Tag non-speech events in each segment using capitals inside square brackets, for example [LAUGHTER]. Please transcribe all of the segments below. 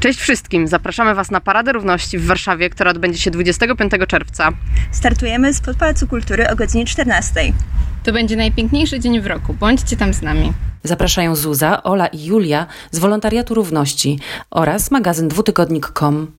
Cześć wszystkim! Zapraszamy Was na Paradę Równości w Warszawie, która odbędzie się 25 czerwca. Startujemy z Pałacu Kultury o godzinie 14. To będzie najpiękniejszy dzień w roku. Bądźcie tam z nami. Zapraszają Zuza, Ola i Julia z Wolontariatu Równości oraz magazyn dwutygodnik.com.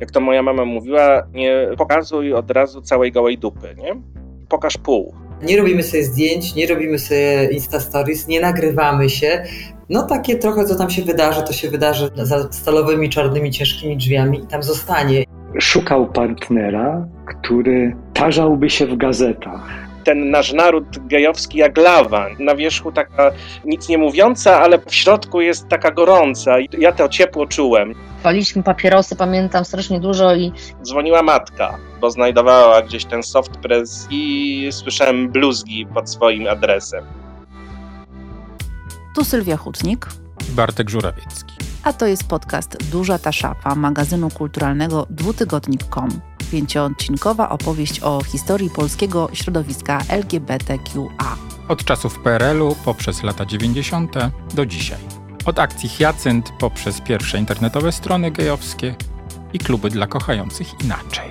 Jak to moja mama mówiła, nie pokazuj od razu całej gołej dupy, nie? Pokaż pół. Nie robimy sobie zdjęć, nie robimy sobie Insta Stories, nie nagrywamy się. No takie trochę co tam się wydarzy, to się wydarzy za stalowymi, czarnymi, ciężkimi drzwiami i tam zostanie. Szukał partnera, który tarzałby się w gazetach. Ten nasz naród gejowski jak lawa. Na wierzchu taka nic nie mówiąca, ale w środku jest taka gorąca. I ja to ciepło czułem. Paliliśmy papierosy, pamiętam, strasznie dużo i Dzwoniła matka, bo znajdowała gdzieś ten soft press i słyszałem bluzgi pod swoim adresem. Tu Sylwia Hutnik, i Bartek Żurawiecki. a to jest podcast Duża ta szapa magazynu kulturalnego dwutygodnik.com. Pięcioodcinkowa opowieść o historii polskiego środowiska LGBTQA. Od czasów PRL-u poprzez lata 90. do dzisiaj. Od akcji Hyacynt poprzez pierwsze internetowe strony gejowskie i kluby dla kochających inaczej.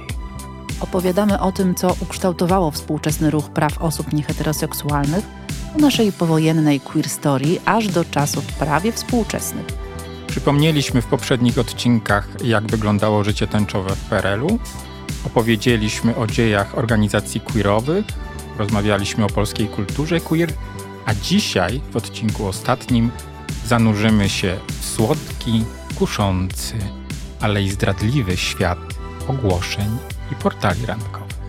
Opowiadamy o tym, co ukształtowało współczesny ruch praw osób nieheteroseksualnych, o naszej powojennej queer story aż do czasów prawie współczesnych. Przypomnieliśmy w poprzednich odcinkach, jak wyglądało życie tęczowe w PRL-u. Opowiedzieliśmy o dziejach organizacji queerowych, rozmawialiśmy o polskiej kulturze queer, a dzisiaj, w odcinku ostatnim, zanurzymy się w słodki, kuszący, ale i zdradliwy świat ogłoszeń i portali randkowych.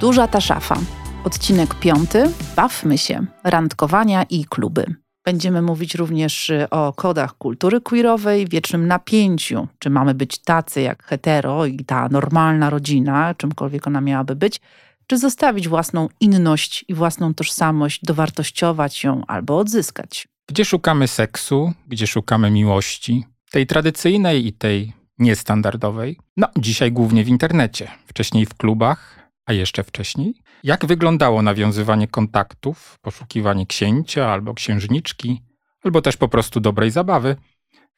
Duża ta szafa. Odcinek piąty. Bawmy się. Randkowania i kluby. Będziemy mówić również y, o kodach kultury queerowej, wiecznym napięciu, czy mamy być tacy jak hetero i ta normalna rodzina, czymkolwiek ona miałaby być, czy zostawić własną inność i własną tożsamość, dowartościować ją albo odzyskać. Gdzie szukamy seksu, gdzie szukamy miłości, tej tradycyjnej i tej niestandardowej? No, dzisiaj głównie w internecie, wcześniej w klubach, a jeszcze wcześniej. Jak wyglądało nawiązywanie kontaktów, poszukiwanie księcia albo księżniczki, albo też po prostu dobrej zabawy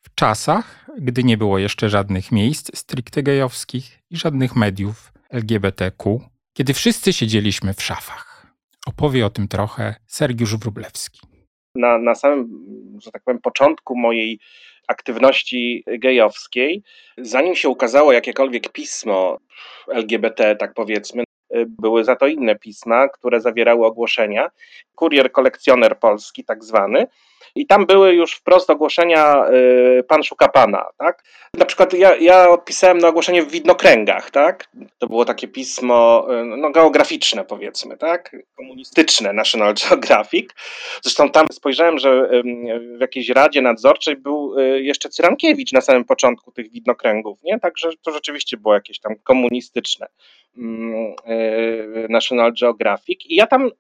w czasach, gdy nie było jeszcze żadnych miejsc stricte gejowskich i żadnych mediów LGBTQ, kiedy wszyscy siedzieliśmy w szafach. Opowie o tym trochę Sergiusz Wróblewski. Na, na samym, że tak powiem, początku mojej aktywności gejowskiej, zanim się ukazało jakiekolwiek pismo LGBT, tak powiedzmy, były za to inne pisma, które zawierały ogłoszenia. Kurier kolekcjoner polski, tak zwany. I tam były już wprost ogłoszenia y, pan szuka pana, tak? Na przykład ja, ja odpisałem na ogłoszenie w widnokręgach, tak? To było takie pismo y, no, geograficzne powiedzmy, tak? Komunistyczne National [LAUGHS] Geographic. Zresztą tam spojrzałem, że y, w jakiejś radzie nadzorczej był y, jeszcze Cyrankiewicz na samym początku tych widnokręgów, nie? Także to rzeczywiście było jakieś tam komunistyczne y, National Geographic. I ja tam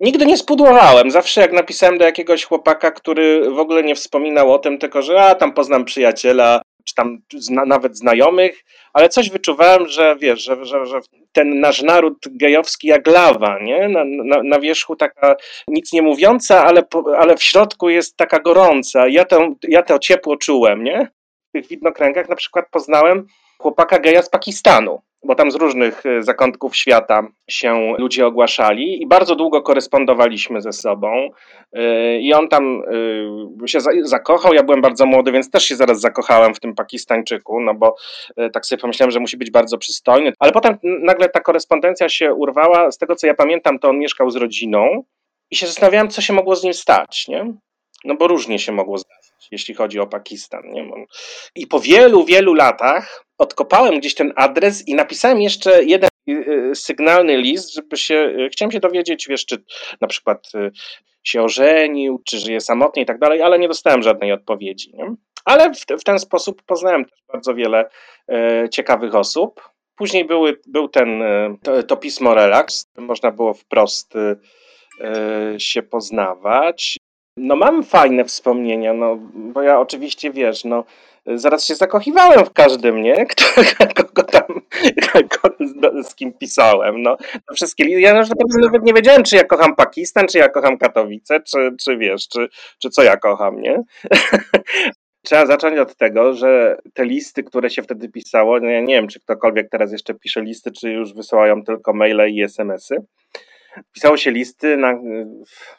nigdy nie spudłowałem. Zawsze jak napisałem do jakiegoś chłopaka, który w ogóle nie wspominał o tym, tylko że a tam poznam przyjaciela, czy tam zna, nawet znajomych, ale coś wyczuwałem, że wiesz, że, że, że ten nasz naród gejowski jak lawa, nie? Na, na, na wierzchu taka nic nie mówiąca, ale, ale w środku jest taka gorąca. Ja to, ja to ciepło czułem, nie? W tych widnokręgach na przykład poznałem chłopaka geja z Pakistanu bo tam z różnych y, zakątków świata się ludzie ogłaszali i bardzo długo korespondowaliśmy ze sobą. Y, I on tam y, się zakochał. Ja byłem bardzo młody, więc też się zaraz zakochałem w tym Pakistańczyku, no bo tak sobie pomyślałem, że musi być bardzo przystojny. Ale potem nagle ta korespondencja się urwała. Z tego co ja pamiętam, to on mieszkał z rodziną i się zastanawiałem, co się mogło z nim stać, nie? No bo różnie się mogło zdarzyć, jeśli chodzi o Pakistan. Nie? I po wielu, wielu latach odkopałem gdzieś ten adres i napisałem jeszcze jeden sygnalny list, żeby się, chciałem się dowiedzieć, wiesz, czy na przykład się ożenił, czy żyje samotnie i tak dalej, ale nie dostałem żadnej odpowiedzi. Nie? Ale w, w, ten sposób poznałem też bardzo wiele e, ciekawych osób. Później były, był ten, to, to pismo Relax, można było wprost e, się poznawać. No mam fajne wspomnienia, no bo ja oczywiście wiesz, no zaraz się zakochiwałem w każdym, nie? [LAUGHS] Kto, kogo tam, kogo, z kim pisałem, no. Wszystkie, ja nawet nie wiedziałem, czy ja kocham Pakistan, czy ja kocham Katowice, czy, czy wiesz, czy, czy co ja kocham, nie? [LAUGHS] Trzeba zacząć od tego, że te listy, które się wtedy pisało, no ja nie wiem, czy ktokolwiek teraz jeszcze pisze listy, czy już wysyłają tylko maile i smsy. Pisało się listy na,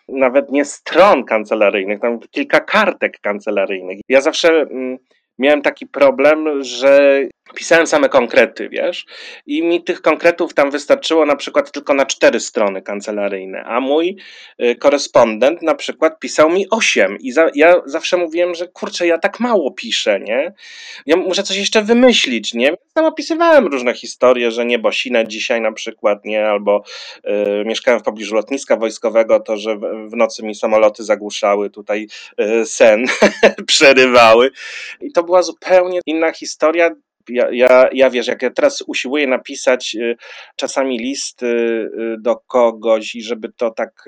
nawet nie stron kancelaryjnych, tam kilka kartek kancelaryjnych. Ja zawsze mm, miałem taki problem, że pisałem same konkrety, wiesz, i mi tych konkretów tam wystarczyło na przykład tylko na cztery strony kancelaryjne, a mój y, korespondent na przykład pisał mi osiem i za, ja zawsze mówiłem, że kurczę, ja tak mało piszę, nie? Ja muszę coś jeszcze wymyślić, nie? Tam opisywałem różne historie, że niebo sine dzisiaj na przykład, nie? Albo y, mieszkałem w pobliżu lotniska wojskowego, to, że w, w nocy mi samoloty zagłuszały tutaj y, sen, [LAUGHS] przerywały i to była zupełnie inna historia, ja, ja, ja wiesz, jak ja teraz usiłuję napisać y, czasami list y, do kogoś i żeby to tak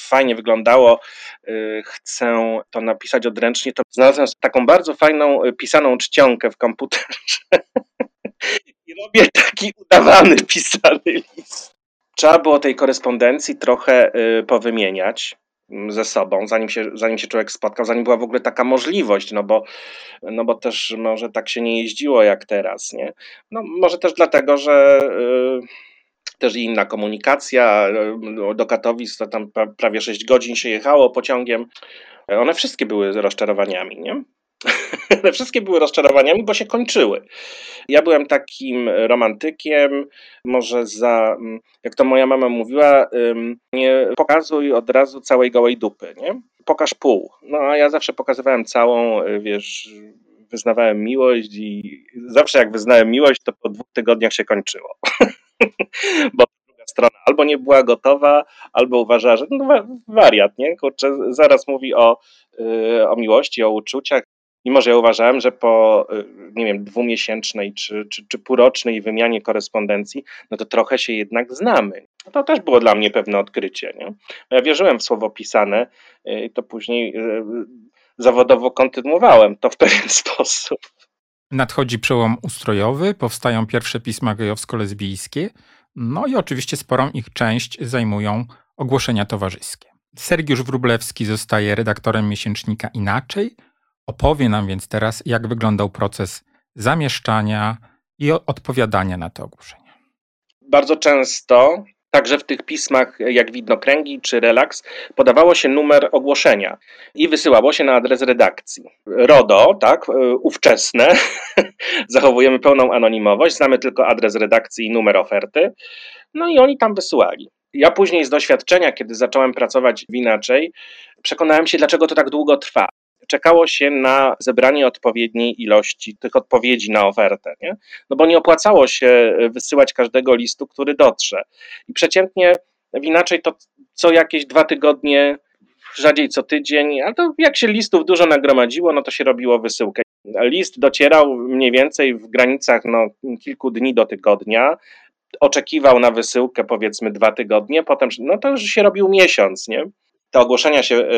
fajnie wyglądało, y, chcę to napisać odręcznie, to znalazłem taką bardzo fajną pisaną czcionkę w komputerze [LAUGHS] i robię taki udawany [LAUGHS] pisany list. Trzeba było tej korespondencji trochę powymieniać ze sobą, zanim się, zanim się człowiek spotkał, zanim była w ogóle taka możliwość, no bo, no bo też może tak się nie jeździło jak teraz, nie? No może też dlatego, że y, też inna komunikacja, y, do Katowic to tam prawie 6 godzin się jechało pociągiem, one wszystkie były rozczarowaniami, nie? [LAUGHS] One wszystkie były rozczarowaniami, bo się kończyły. Ja byłem takim romantykiem, może za, mm, jak to moja mama mówiła, nie pokazuj od razu całej gołej dupy, nie? Pokaż pół. No a ja zawsze pokazywałem całą, y, wiesz, wyznawałem miłość i zawsze jak wyznałem miłość, to po dwóch tygodniach się kończyło. [LAUGHS] bo druga strona albo nie była gotowa, albo uważała, że no wariat, nie? Kurczę, zaraz mówi o, y, o miłości, o uczuciach, Mimo, że ja uważałem, że po, y, nie wiem, dwumiesięcznej czy, czy, czy półrocznej wymianie korespondencji, no to trochę się jednak znamy. No to też było dla mnie pewne odkrycie. Nie? Ja wierzyłem w słowo pisane y, i to później y, zawodowo kontynuowałem to w pewien [LAUGHS] sposób. Nadchodzi przełom ustrojowy, powstają pierwsze pisma gejowsko-lesbijskie, no i oczywiście sporą ich część zajmują ogłoszenia towarzyskie. Sergiusz Wrublewski zostaje redaktorem miesięcznika Inaczej, Opowie nam więc teraz, jak wyglądał proces zamieszczania i odpowiadania na te ogłoszenia. Bardzo często, także w tych pismach jak widnokręgi czy relaks, podawało się numer ogłoszenia i wysyłało się na adres redakcji. RODO, tak, ówczesne, [LAUGHS] zachowujemy pełną anonimowość, znamy tylko adres redakcji i numer oferty, no i oni tam wysyłali. Ja później z doświadczenia, kiedy zacząłem pracować inaczej, przekonałem się, dlaczego to tak długo trwa czekało się na zebranie odpowiedniej ilości tych odpowiedzi na ofertę, nie? no bo nie opłacało się wysyłać każdego listu, który dotrze. I przeciętnie inaczej to co jakieś dwa tygodnie, rzadziej co tydzień, ale to jak się listów dużo nagromadziło, no to się robiło wysyłkę. List docierał mniej więcej w granicach no, kilku dni do tygodnia, oczekiwał na wysyłkę powiedzmy dwa tygodnie, potem no to już się robił miesiąc, nie? Te ogłoszenia się,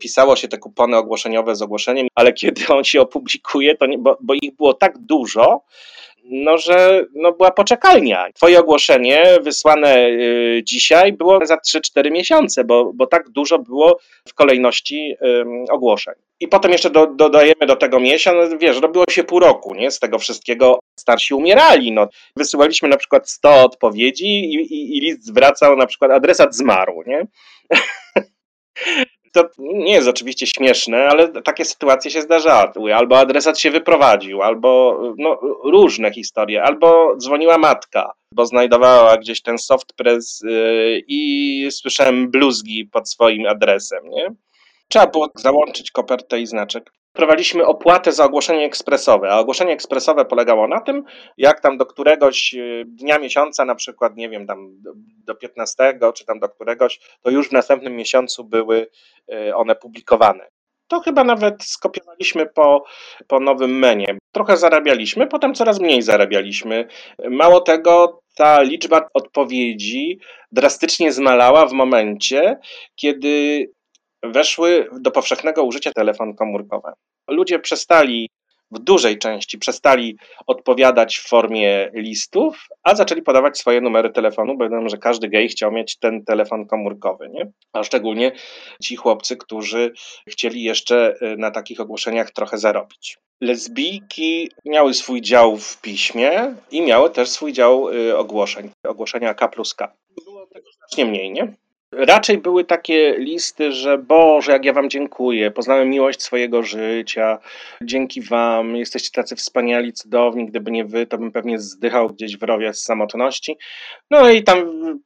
pisało się te kupony ogłoszeniowe z ogłoszeniem, ale kiedy [LAUGHS] on się opublikuje, to nie, bo, bo ich było tak dużo, no, że no, była poczekalnia. Twoje ogłoszenie wysłane y, dzisiaj było za 3-4 miesiące, bo, bo tak dużo było w kolejności y, ogłoszeń. I potem jeszcze do, dodajemy do tego miesiąc, wiesz, robiło się pół roku, nie? Z tego wszystkiego starsi umierali, no. Wysyłaliśmy na przykład 100 odpowiedzi i, i, i list zwracał na przykład adresat zmarł, nie? [LAUGHS] To nie jest oczywiście śmieszne, ale takie sytuacje się zdarzały. Albo adresat się wyprowadził, albo no, różne historie, albo dzwoniła matka, bo znajdowała gdzieś ten softpress yy, i słyszałem bluzgi pod swoim adresem, nie? Trzeba było załączyć kopertę i znaczek. Prowadziliśmy opłatę za ogłoszenie ekspresowe, a ogłoszenie ekspresowe polegało na tym, jak tam do któregoś y, dnia miesiąca, na przykład, nie wiem, tam do 15 czy tam do któregoś, to już w następnym miesiącu były y, one publikowane. To chyba nawet skopiowaliśmy po, po nowym menu. Trochę zarabialiśmy, potem coraz mniej zarabialiśmy. Mało tego, ta liczba odpowiedzi drastycznie zmalała w momencie, kiedy weszły do powszechnego użycia telefon komórkowe. ludzie przestali w dużej części przestali odpowiadać w formie listów, a zaczęli podawać swoje numery telefonu, bo wiem, że każdy gej chciał mieć ten telefon komórkowy, nie? A szczególnie ci chłopcy, którzy chcieli jeszcze y, na takich ogłoszeniach trochę zarobić. Lesbijki miały swój dział w piśmie i miały też swój dział y, ogłoszeń, ogłoszenia K plus K. Było tego znacznie mniej, nie? Raczej były takie listy, że Boże, jak ja Wam dziękuję, poznałem miłość swojego życia, dzięki Wam, jesteście tacy wspaniali, cudowni, gdyby nie Wy, to bym pewnie zdychał gdzieś w rowie z samotności. No i tam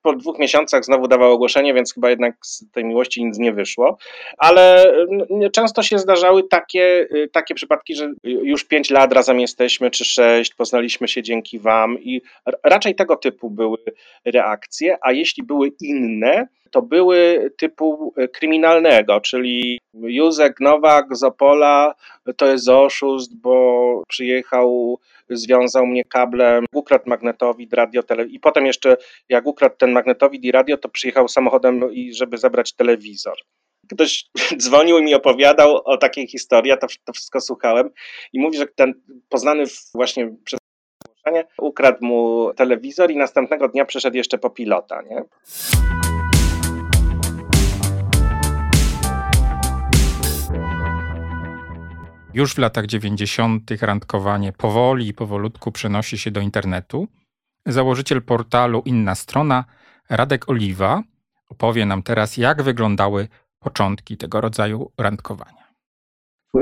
po dwóch miesiącach znowu dawał ogłoszenie, więc chyba jednak z tej miłości nic nie wyszło, ale no, często się zdarzały takie, y, takie przypadki, że już pięć lat razem jesteśmy, czy sześć, poznaliśmy się dzięki Wam i raczej tego typu były reakcje, a jeśli były inne, to były typu e, kryminalnego, czyli Józek Nowak z Opola to jest oszust, bo przyjechał, związał mnie kablem, ukradł magnetowid, radio, tele... i potem jeszcze jak ukradł ten magnetowid i radio, to przyjechał samochodem, i żeby zabrać telewizor ktoś [LAUGHS] dzwonił i mi opowiadał o takiej historii, ja to, to wszystko słuchałem i mówi, że ten poznany właśnie przez ukradł mu telewizor i następnego dnia przyszedł jeszcze po pilota, nie? Już w latach 90. randkowanie powoli i powolutku przenosi się do internetu. Założyciel portalu Inna Strona, Radek Oliwa, opowie nam teraz, jak wyglądały początki tego rodzaju randkowania.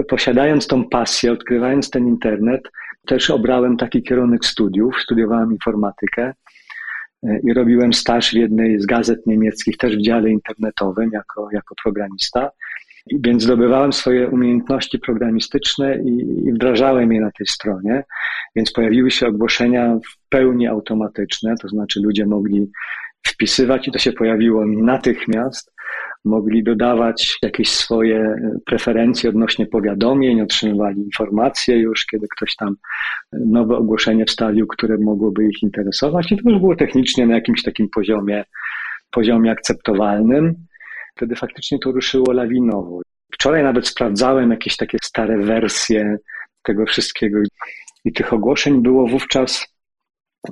Posiadając tą pasję, odkrywając ten internet, też obrałem taki kierunek studiów. Studiowałem informatykę e, i robiłem staż w jednej z gazet niemieckich, też w dziale internetowym jako, jako programista. Więc zdobywałem swoje umiejętności programistyczne i, i wdrażałem je na tej stronie. Więc pojawiły się ogłoszenia w pełni automatyczne, to znaczy ludzie mogli wpisywać i to się pojawiło natychmiast. Mogli dodawać jakieś swoje preferencje odnośnie powiadomień, otrzymywali informacje już, kiedy ktoś tam nowe ogłoszenie wstawił, które mogłoby ich interesować. I to już było technicznie na jakimś takim poziomie, poziomie akceptowalnym wtedy faktycznie to ruszyło lawinowo. Wczoraj nawet sprawdzałem jakieś takie stare wersje tego wszystkiego i tych ogłoszeń było wówczas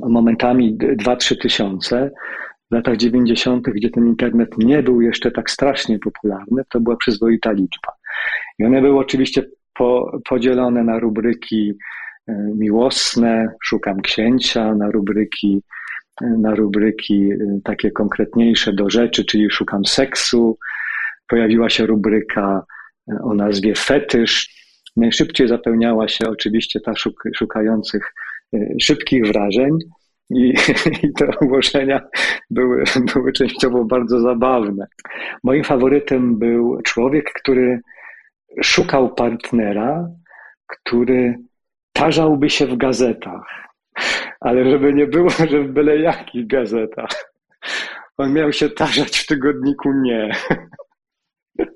momentami 2-3 tysiące. W latach 90., gdzie ten internet nie był jeszcze tak strasznie popularny, to była przyzwoita liczba. I one były oczywiście po, podzielone na rubryki e, miłosne, szukam księcia, na rubryki na rubryki y, takie konkretniejsze do rzeczy, czyli szukam seksu. Pojawiła się rubryka y, o nazwie fetysz. Najszybciej zapełniała się oczywiście ta szuk szukających y, szybkich wrażeń. I, [LAUGHS] I, te ogłoszenia były, [LAUGHS] były częściowo bardzo zabawne. Moim faworytem był człowiek, który szukał partnera, który tarzałby się w gazetach ale żeby nie było, [LAUGHS] że byle jakich gazetach. On miał się tarzać w tygodniku nie. [LAUGHS]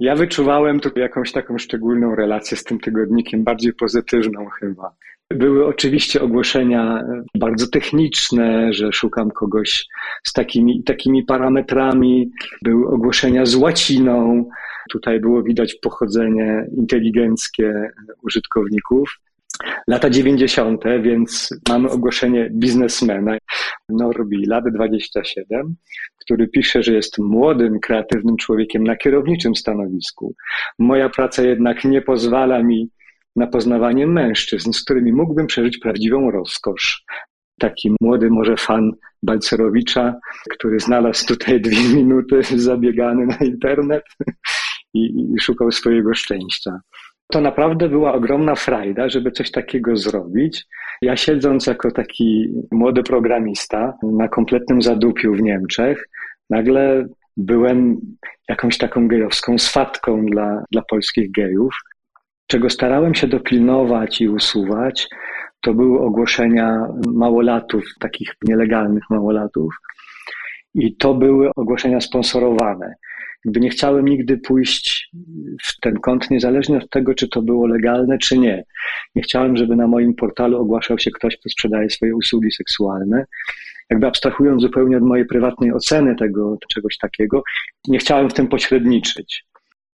Ja wyczuwałem tu jakąś taką szczególną relację z tym tygodnikiem, bardziej pozytywną chyba. Były oczywiście ogłoszenia bardzo techniczne, że szukam kogoś z takimi, takimi parametrami. Były ogłoszenia z łaciną. Tutaj było widać pochodzenie inteligenckie użytkowników lata 90., więc mamy ogłoszenie biznesmena Norbi, lat 27, który pisze, że jest młodym, kreatywnym człowiekiem na kierowniczym stanowisku. Moja praca jednak nie pozwala mi na poznawanie mężczyzn, z którymi mógłbym przeżyć prawdziwą rozkosz. Taki młody może fan Balcerowicza, który znalazł tutaj dwie [LAUGHS] minuty zabiegany na internet i, i szukał swojego szczęścia. To naprawdę była ogromna frajda, żeby coś takiego zrobić. Ja siedząc jako taki młody programista na kompletnym zadupiu w Niemczech, nagle byłem jakąś taką gejowską swatką dla, dla polskich gejów. Czego starałem się dopilnować i usuwać, to były ogłoszenia małolatów, takich nielegalnych małolatów. I to były ogłoszenia sponsorowane. Gdy nie chciałem nigdy pójść w ten kąt, niezależnie od tego, czy to było legalne, czy nie. Nie chciałem, żeby na moim portalu ogłaszał się ktoś, kto sprzedaje swoje usługi seksualne. Jakby abstrahując zupełnie od mojej prywatnej oceny tego czegoś takiego, nie chciałem w tym pośredniczyć.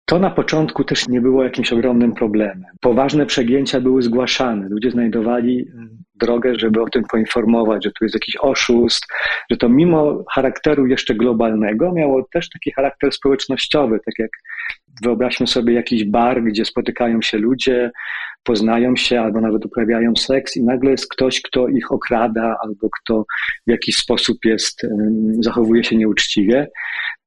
To na początku też nie było jakimś ogromnym problemem. Poważne przegięcia były zgłaszane. Ludzie znajdowali drogę, żeby o tym poinformować, że tu jest jakiś oszust, że to mimo charakteru jeszcze globalnego miało też taki charakter społecznościowy, tak jak wyobraźmy sobie jakiś bar, gdzie spotykają się ludzie, poznają się albo nawet uprawiają seks i nagle jest ktoś, kto ich okrada albo kto w jakiś sposób jest, zachowuje się nieuczciwie,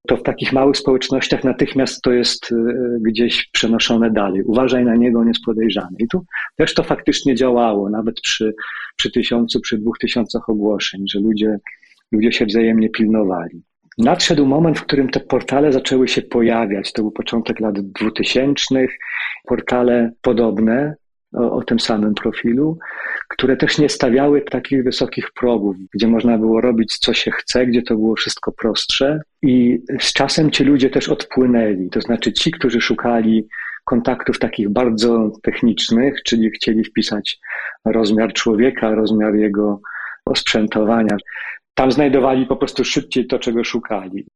to w takich małych społecznościach natychmiast to jest e, gdzieś przenoszone dalej. Uważaj na niego, on jest podejrzany. I tu też to faktycznie działało, nawet przy, przy tysiącu, przy dwóch tysiącach ogłoszeń, że ludzie, ludzie się wzajemnie pilnowali. Nadszedł moment, w którym te portale zaczęły się pojawiać. To był początek lat dwutysięcznych. Portale podobne, o, o, tym samym profilu, które też nie stawiały takich wysokich progów, gdzie można było robić co się chce, gdzie to było wszystko prostsze. I z czasem ci ludzie też odpłynęli. To znaczy ci, którzy szukali kontaktów takich bardzo technicznych, czyli chcieli wpisać rozmiar człowieka, rozmiar jego osprzętowania, tam znajdowali po prostu szybciej to, czego szukali.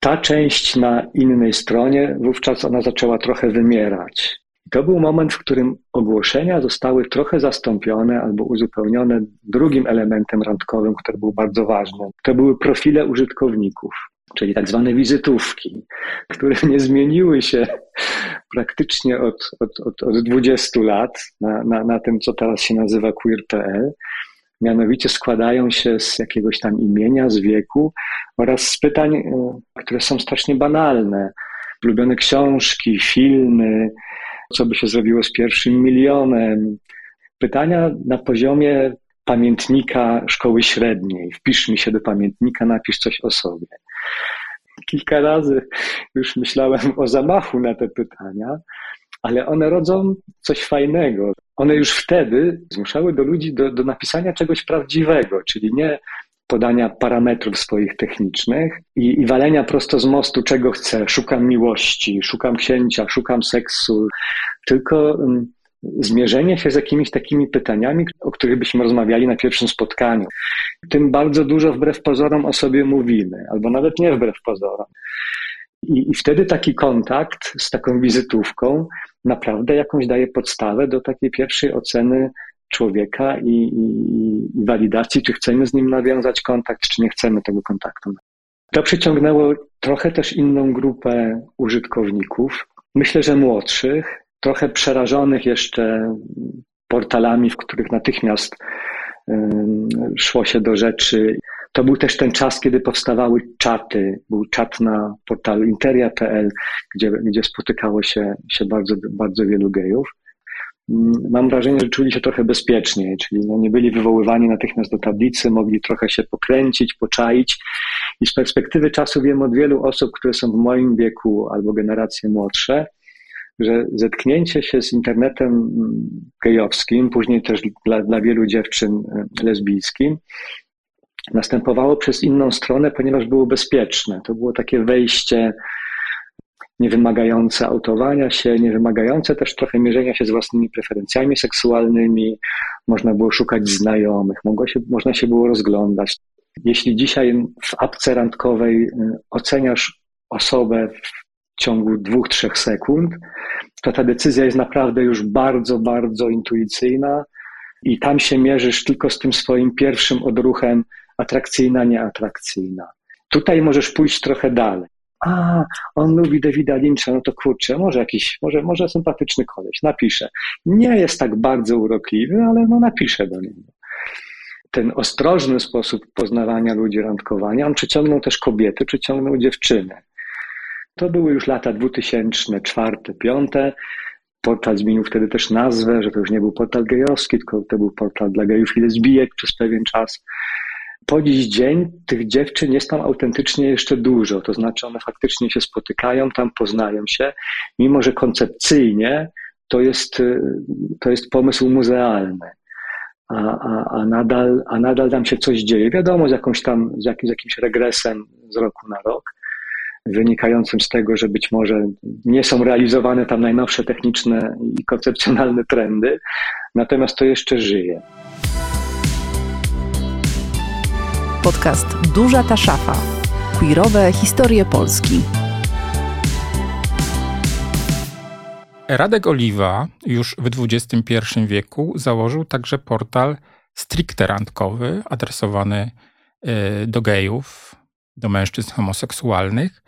Ta część na innej stronie, wówczas ona zaczęła trochę wymierać. To był moment, w którym ogłoszenia zostały trochę zastąpione albo uzupełnione drugim elementem randkowym, który był bardzo ważny. To były profile użytkowników, czyli tak zwane wizytówki, [LAUGHS] które nie zmieniły się praktycznie od, od, od, od 20 lat na, na, na tym, co teraz się nazywa queer.pl. Mianowicie składają się z jakiegoś tam imienia, z wieku oraz z pytań, e, które są strasznie banalne. Ulubione książki, filmy, co by się zrobiło z pierwszym milionem. Pytania na poziomie pamiętnika szkoły średniej. Wpisz mi się do pamiętnika, napisz coś o sobie. Kilka razy już myślałem o zamachu na te pytania, ale one rodzą coś fajnego. One już wtedy zmuszały do ludzi do, do napisania czegoś prawdziwego, czyli nie podania parametrów swoich technicznych i, i walenia prosto z mostu, czego chcę. Szukam miłości, szukam księcia, szukam seksu, tylko um, zmierzenie się z jakimiś takimi pytaniami, o których byśmy rozmawiali na pierwszym spotkaniu. Tym bardzo dużo wbrew pozorom o sobie mówimy, albo nawet nie wbrew pozorom. I, I, wtedy taki kontakt z taką wizytówką naprawdę jakąś daje podstawę do takiej pierwszej oceny człowieka i, i, i walidacji, czy chcemy z nim nawiązać kontakt, czy nie chcemy tego kontaktu. To przyciągnęło trochę też inną grupę użytkowników, myślę, że młodszych, trochę przerażonych jeszcze portalami, w których natychmiast szło się do rzeczy. To był też ten czas, kiedy powstawały czaty. Był czat na portalu interia.pl, gdzie, gdzie spotykało się, się bardzo, bardzo wielu gejów. Mm, mam wrażenie, że czuli się trochę bezpieczniej, czyli no nie byli wywoływani natychmiast do tablicy, mogli trochę się pokręcić, poczaić. I z perspektywy czasu wiem od wielu osób, które są w moim wieku albo generacje młodsze, że zetknięcie się z internetem mm, gejowskim, później też dla, dla wielu dziewczyn e, lesbijskim, następowało przez inną stronę, ponieważ było bezpieczne. To było takie wejście niewymagające autowania się, niewymagające też trochę mierzenia się z własnymi preferencjami seksualnymi. Można było szukać znajomych, mogło się, można się było rozglądać. Jeśli dzisiaj w apce randkowej y, oceniasz osobę w ciągu dwóch, trzech sekund, to ta decyzja jest naprawdę już bardzo, bardzo intuicyjna i tam się mierzysz tylko z tym swoim pierwszym odruchem atrakcyjna, nieatrakcyjna. Tutaj możesz pójść trochę dalej a, on lubi Davida Lyncha, no to kurczę, może jakiś, może, może sympatyczny koleś, napiszę. Nie jest tak bardzo urokliwy, ale no napiszę do niego. Ten ostrożny sposób poznawania ludzi, randkowania, on przyciągnął też kobiety, przyciągnął dziewczyny. To były już lata 2000, czwarte, piąte. Portal zmienił wtedy też nazwę, że to już nie był portal gejowski, tylko to był portal dla gejów i lesbijek przez pewien czas po dziś dzień tych dziewczyn jest tam autentycznie jeszcze dużo, to znaczy one faktycznie się spotykają, tam poznają się, mimo że koncepcyjnie to jest, y, to jest pomysł muzealny. A, a, a, nadal, a nadal tam się coś dzieje. Wiadomo, z, jakąś tam, z, jakim, z jakimś regresem z roku na rok, wynikającym z tego, że być może nie są realizowane tam najnowsze techniczne i koncepcjonalne trendy, natomiast to jeszcze żyje. Podcast Duża ta szafa. Queerowe historie Polski. Radek Oliwa już w XXI wieku założył także portal stricte randkowy, adresowany y, do gejów, do mężczyzn homoseksualnych.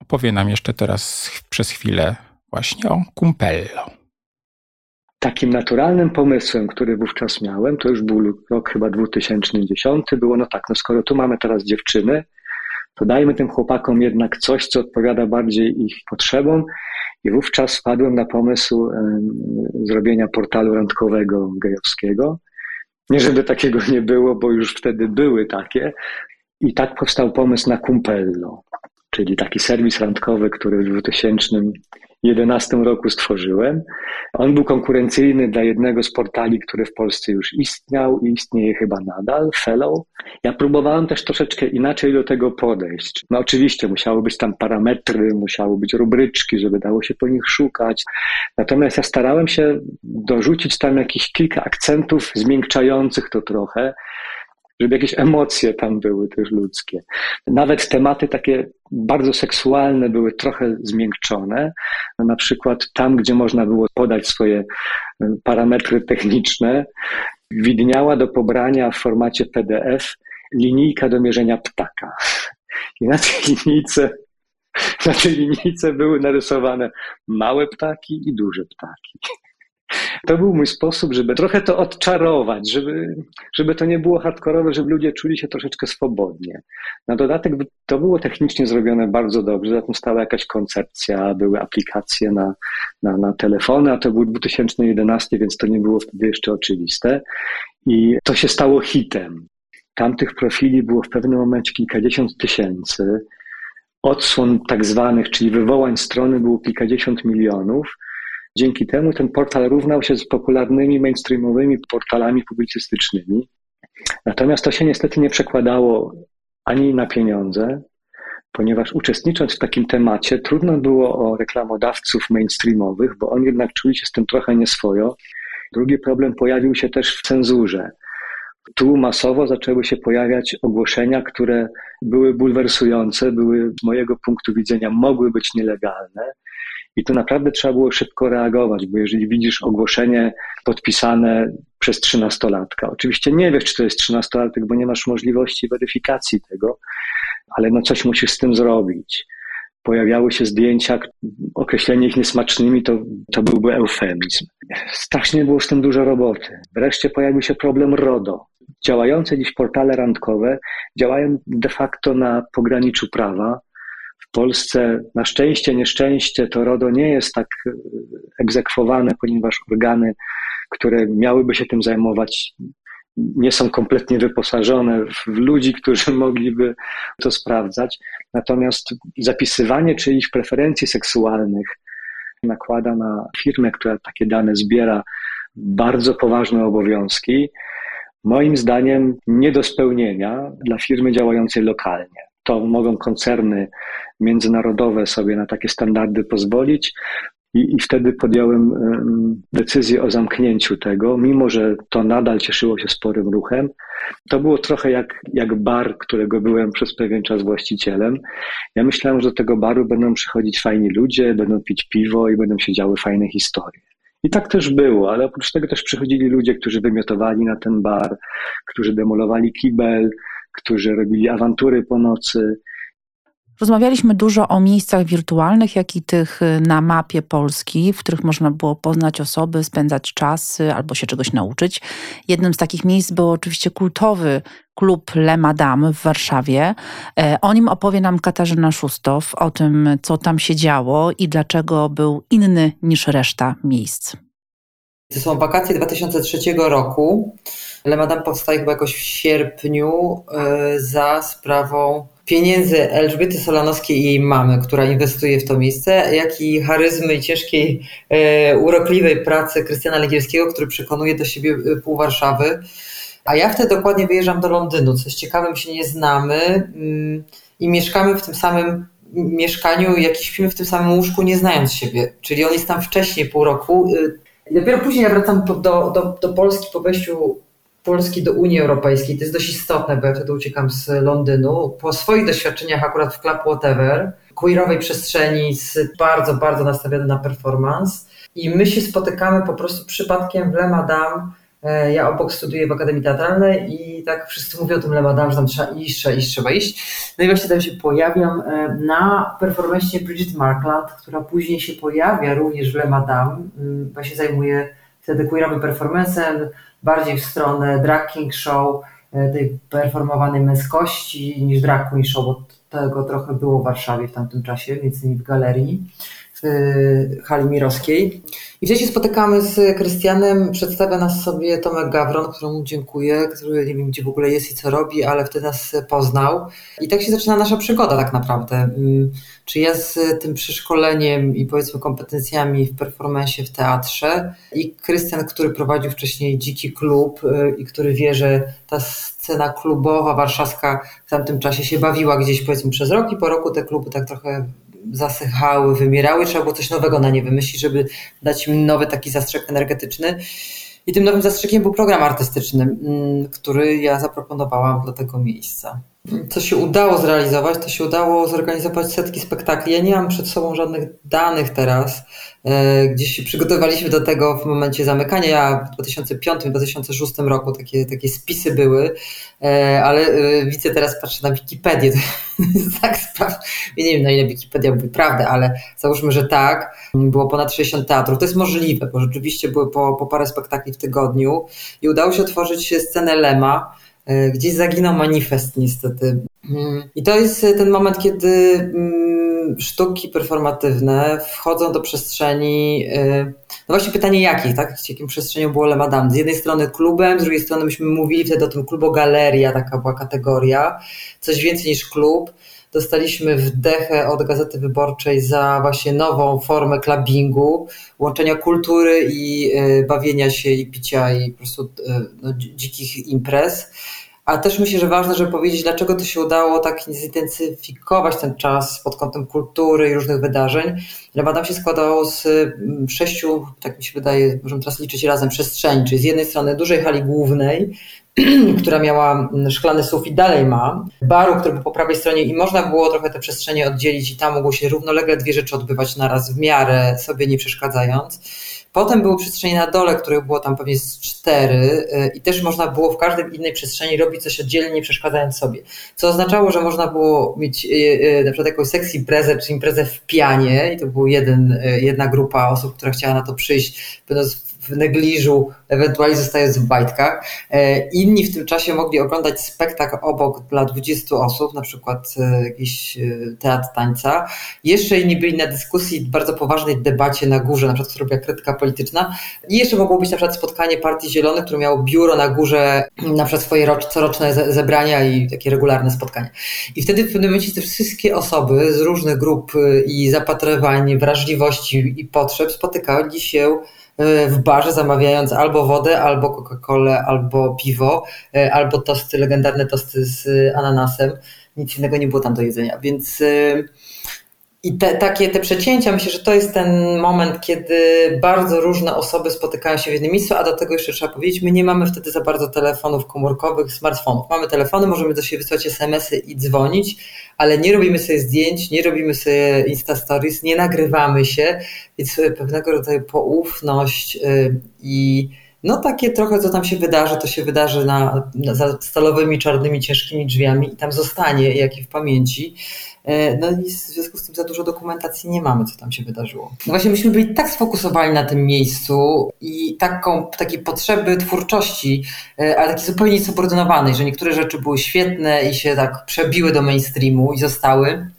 Opowie nam jeszcze teraz przez chwilę właśnie o Kumpello. Takim naturalnym pomysłem, który wówczas miałem, to już był rok chyba 2010, było no tak, no skoro tu mamy teraz dziewczyny, to dajmy tym chłopakom jednak coś, co odpowiada bardziej ich potrzebom. I wówczas wpadłem na pomysł zrobienia portalu randkowego gejowskiego. Nie, żeby takiego nie było, bo już wtedy były takie. I tak powstał pomysł na Kumpello, czyli taki serwis randkowy, który w 2000 2011 roku stworzyłem. On był konkurencyjny dla jednego z portali, który w Polsce już istniał i istnieje chyba nadal, Fellow. Ja próbowałem też troszeczkę inaczej do tego podejść. No oczywiście musiały być tam parametry, musiały być rubryczki, żeby dało się po nich szukać. Natomiast ja starałem się dorzucić tam jakieś kilka akcentów zmiękczających to trochę, żeby jakieś emocje tam były też ludzkie. Nawet tematy takie bardzo seksualne były trochę zmiękczone. No, na przykład tam, gdzie można było podać swoje e, parametry techniczne, widniała do pobrania w formacie PDF linijka do mierzenia ptaka. I na tej linijce na tej linijce były narysowane małe ptaki i duże ptaki. To był mój sposób, żeby trochę to odczarować, żeby, żeby to nie było hardkorowe, żeby ludzie czuli się troszeczkę swobodnie. Na dodatek to było technicznie zrobione bardzo dobrze, za tym stała jakaś koncepcja, były aplikacje na, na, na telefony, a to był 2011, więc to nie było wtedy jeszcze oczywiste. I to się stało hitem. Tamtych profili było w pewnym momencie kilkadziesiąt tysięcy. Odsłon tak zwanych, czyli wywołań strony było kilkadziesiąt milionów. Dzięki temu ten portal równał się z popularnymi mainstreamowymi portalami publicystycznymi. Natomiast to się niestety nie przekładało ani na pieniądze, ponieważ uczestnicząc w takim temacie, trudno było o reklamodawców mainstreamowych, bo oni jednak czuli się z tym trochę nieswojo. Drugi problem pojawił się też w cenzurze. Tu masowo zaczęły się pojawiać ogłoszenia, które były bulwersujące, były z mojego punktu widzenia mogły być nielegalne. I tu naprawdę trzeba było szybko reagować, bo jeżeli widzisz ogłoszenie podpisane przez trzynastolatka, oczywiście nie wiesz, czy to jest trzynastolatek, bo nie masz możliwości weryfikacji tego, ale no coś musisz z tym zrobić. Pojawiały się zdjęcia, określenie ich niesmacznymi to, to byłby eufemizm. Strasznie było z tym dużo roboty. Wreszcie pojawił się problem RODO. Działające dziś portale randkowe działają de facto na pograniczu prawa, Polsce na szczęście, nieszczęście to RODO nie jest tak e, egzekwowane, ponieważ organy, które miałyby się tym zajmować, nie są kompletnie wyposażone w ludzi, którzy [LAUGHS] mogliby to sprawdzać. Natomiast zapisywanie czyichś preferencji seksualnych nakłada na firmę, która takie dane zbiera, bardzo poważne obowiązki. Moim zdaniem nie do spełnienia dla firmy działającej lokalnie to mogą koncerny międzynarodowe sobie na takie standardy pozwolić. I, I wtedy podjąłem decyzję o zamknięciu tego, mimo że to nadal cieszyło się sporym ruchem. To było trochę jak, jak bar, którego byłem przez pewien czas właścicielem. Ja myślałem, że do tego baru będą przychodzić fajni ludzie, będą pić piwo i będą się działy fajne historie. I tak też było, ale oprócz tego też przychodzili ludzie, którzy wymiotowali na ten bar, którzy demolowali kibel, którzy robili awantury po nocy. Rozmawialiśmy dużo o miejscach wirtualnych, jak i tych y, na mapie Polski, w których można było poznać osoby, spędzać czas albo się czegoś nauczyć. Jednym z takich miejsc był oczywiście kultowy klub Le Madame w Warszawie. E, o nim opowie nam Katarzyna Szustow, o tym, co tam się działo i dlaczego był inny niż reszta miejsc. To są wakacje 2003 roku. Le Madame powstaje chyba jakoś w sierpniu e, za sprawą pieniędzy Elżbiety Solanowskiej i jej mamy, która inwestuje w to miejsce, jak i charyzmy i ciężkiej, e, urokliwej pracy Krystiana Legielskiego, który przekonuje do siebie e, pół Warszawy. A ja wtedy dokładnie wyjeżdżam do Londynu. Coś ciekawe, my się nie znamy mm, i mieszkamy w tym samym mieszkaniu, jak i śpimy w tym samym łóżku, nie znając siebie. Czyli on jest tam wcześniej, pół roku. Dopiero później ja wracam do, do, do Polski po wejściu Polski do Unii Europejskiej. To jest dość istotne, bo ja wtedy uciekam z Londynu. Po swoich doświadczeniach akurat w Club Whatever queerowej przestrzeni, bardzo, bardzo nastawiony na performance. I my się spotykamy po prostu przypadkiem w Le Madame. Ja obok studiuję w Akademii Teatralnej i tak wszyscy mówią o tym Le Madame, że tam trzeba iść, trzeba iść, trzeba iść. No i właśnie tam się pojawiam e, na performance Bridget Markland, która później się pojawia również w Le Madame. Mm, właśnie zajmuje wtedy queerowym performancem, bardziej w stronę drag king show, e, tej performowanej męskości niż drag queen show, bo tego trochę było w Warszawie w tamtym czasie, między innymi w galerii w hali mirowskiej. I wtedy się spotykamy z Krystianem, przedstawia nas sobie Tomek Gawron, któremu dziękuję, który nie wiem gdzie w ogóle jest i co robi, ale wtedy nas poznał. I tak się zaczyna nasza przygoda tak naprawdę. Mm, czy ja z tym przeszkoleniem i powiedzmy kompetencjami w performance w teatrze i Krystian, który prowadził wcześniej Dziki Klub y, i który wie, że ta scena klubowa warszawska w tamtym czasie się bawiła gdzieś powiedzmy przez rok i po roku te kluby tak trochę zasychały, wymierały, trzeba było coś nowego na nie wymyślić, żeby dać im nowy taki zastrzyk energetyczny. I tym nowym zastrzykiem był program artystyczny, mm, który ja zaproponowałam dla tego miejsca co się udało zrealizować, to się udało zorganizować setki spektakli. Ja nie mam przed sobą żadnych danych teraz. E, gdzieś się przygotowaliśmy do tego w momencie zamykania. Ja w 2005-2006 roku takie, takie spisy były, e, ale e, widzę teraz, patrzę na Wikipedię. To [LAUGHS] jest tak spraw. Ja nie wiem, na ile Wikipedia mówi prawdę, ale załóżmy, że tak. Było ponad 60 teatrów. To jest możliwe, bo rzeczywiście były po, po parę spektakli w tygodniu i udało się otworzyć scenę Lema gdzieś zaginął manifest niestety. Mm. I to jest ten moment, kiedy mm, sztuki performatywne wchodzą do przestrzeni, e, no właśnie pytanie jakich, tak? Jakim przestrzenią było Le Madame? Z jednej strony klubem, z drugiej strony myśmy mówili wtedy o tym klubo galeria, taka była kategoria, coś więcej niż klub. Dostaliśmy wdechę od Gazety Wyborczej za właśnie nową formę clubbingu, łączenia kultury i e, bawienia się i picia i po prostu no, dzikich imprez. A też myślę, że ważne, żeby powiedzieć, dlaczego to się udało tak zintensyfikować ten czas pod kątem kultury i różnych wydarzeń. Lemadam się składało z mm, sześciu, tak mi się wydaje, możemy teraz liczyć razem, przestrzeni, czyli z jednej strony dużej hali głównej, [CLEARS THROAT] która miała mm, szklany sufit, dalej ma, baru, który był po prawej stronie i można było trochę te przestrzenie oddzielić i tam mogło się równolegle dwie rzeczy odbywać naraz w miarę sobie nie przeszkadzając. Potem były przestrzenie na dole, których było tam pewnie z cztery y, i też można było w każdej innej przestrzeni robić coś oddzielnie, nie przeszkadzając sobie. Co oznaczało, że można było mieć y, y, na przykład jakąś sexy imprezę, czy imprezę w pianie i to była jeden, jedna grupa osób, która chciała na to przyjść, będąc w negliżu, ewentualnie zostając w bajtkach. E, inni w tym czasie mogli oglądać spektakl obok dla 20 osób, na przykład e, jakiś e, teatr tańca. Jeszcze inni byli na dyskusji, bardzo poważnej debacie na górze, na przykład, która robiła krytyka polityczna. I jeszcze mogło być na przykład spotkanie Partii Zielonych, które miało biuro na górze, na przykład swoje rocz, coroczne zebrania i takie regularne spotkania. I wtedy w pewnym momencie te wszystkie osoby z różnych grup i zapatrywań, wrażliwości i potrzeb spotykali się w barze, zamawiając albo wodę, albo Coca-Colę, albo piwo, e, albo tosty, legendarne tosty z ananasem. Nic innego nie było tam do jedzenia, więc e, i te, takie te przecięcia, myślę, że to jest ten moment, kiedy bardzo różne osoby spotykają się w jednym miejscu, a do tego jeszcze trzeba powiedzieć, my nie mamy wtedy za bardzo telefonów komórkowych, smartfonów. Mamy telefony, możemy do siebie wysłać smsy i dzwonić, ale nie robimy sobie zdjęć, nie robimy sobie Insta Stories, nie nagrywamy się, więc pewnego rodzaju poufność y, i no takie trochę, co tam się wydarzy, to się wydarzy na, na, za stalowymi, czarnymi, ciężkimi drzwiami i tam zostanie, jak i w pamięci. E, no i w związku z tym za dużo dokumentacji nie mamy, co tam się wydarzyło. No właśnie myśmy byli tak sfokusowani na tym miejscu i taką, takiej potrzeby twórczości, e, ale takiej zupełnie subordynowanej, że niektóre rzeczy były świetne i się tak przebiły do mainstreamu i zostały.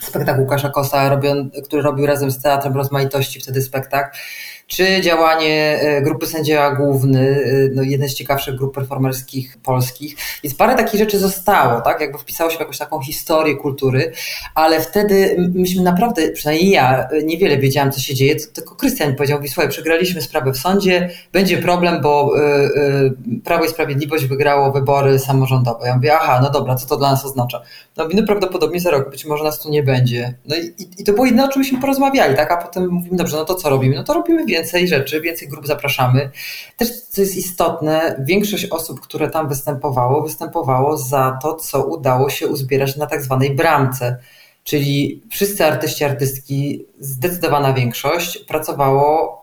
Spektakl Łukasza Kosa, który robił razem z Teatrem Rozmaitości wtedy spektakl czy działanie e, grupy Sędzia Główny, e, no jeden z ciekawszych grup performerskich polskich. Więc parę takich rzeczy zostało, tak? Jakby wpisało się w jakąś taką historię kultury, ale wtedy myśmy naprawdę, przynajmniej ja, e, niewiele wiedziałam, co się dzieje, tylko Krystian powiedział mi, słuchaj, przegraliśmy sprawę w sądzie, będzie problem, bo Prawo i Sprawiedliwość wygrało wybory samorządowe. Ja mówię, aha, no dobra, co to dla nas oznacza? No, no prawdopodobnie za rok być może nas tu nie będzie. No i, i to było jedyne, o czym myśmy porozmawiali, tak? A potem mówimy, dobrze, no to co robimy? No to robimy więcej rzeczy, więcej grup zapraszamy. Też, co jest istotne, większość osób, które tam występowało, występowało za to, co udało się uzbierać na tak zwanej bramce. czyli wszyscy artyści, artystki, zdecydowana większość pracowało